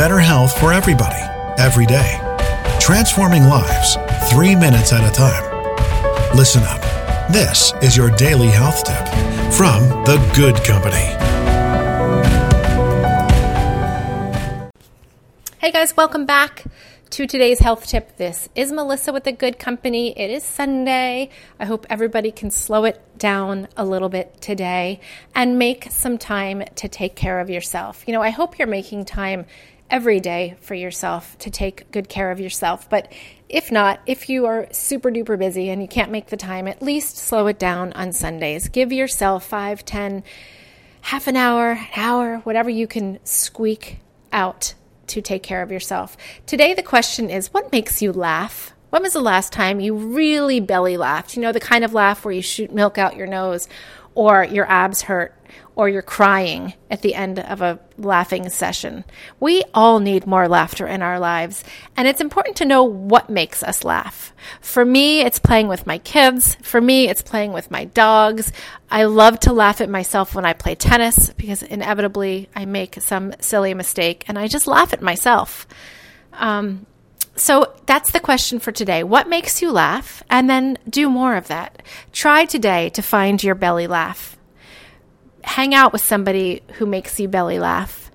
better health for everybody, every day. Transforming lives, three minutes at a time. Listen up. This is your daily health tip from The Good Company. Hey guys, welcome back to today's health tip. This is Melissa with the Good Company. It is Sunday. I hope everybody can slow it down a little bit today and make some time to take care of yourself. You know, I hope you're making time every day for yourself to take good care of yourself. But if not, if you are super duper busy and you can't make the time, at least slow it down on Sundays. Give yourself five, ten, half an hour, an hour, whatever you can squeak out to take care of yourself. Today, the question is what makes you laugh? When was the last time you really belly laughed? You know, the kind of laugh where you shoot milk out your nose or your abs hurt or you're crying at the end of a laughing session. We all need more laughter in our lives, and it's important to know what makes us laugh. For me, it's playing with my kids. For me, it's playing with my dogs. I love to laugh at myself when I play tennis because inevitably I make some silly mistake and I just laugh at myself. Um, so that's the question for today. What makes you laugh? And then do more of that. Try today to find your belly laugh hang out with somebody who makes you belly laugh.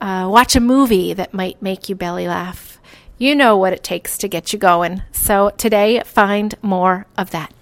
Uh, watch a movie that might make you belly laugh. You know what it takes to get you going. So today, find more of that.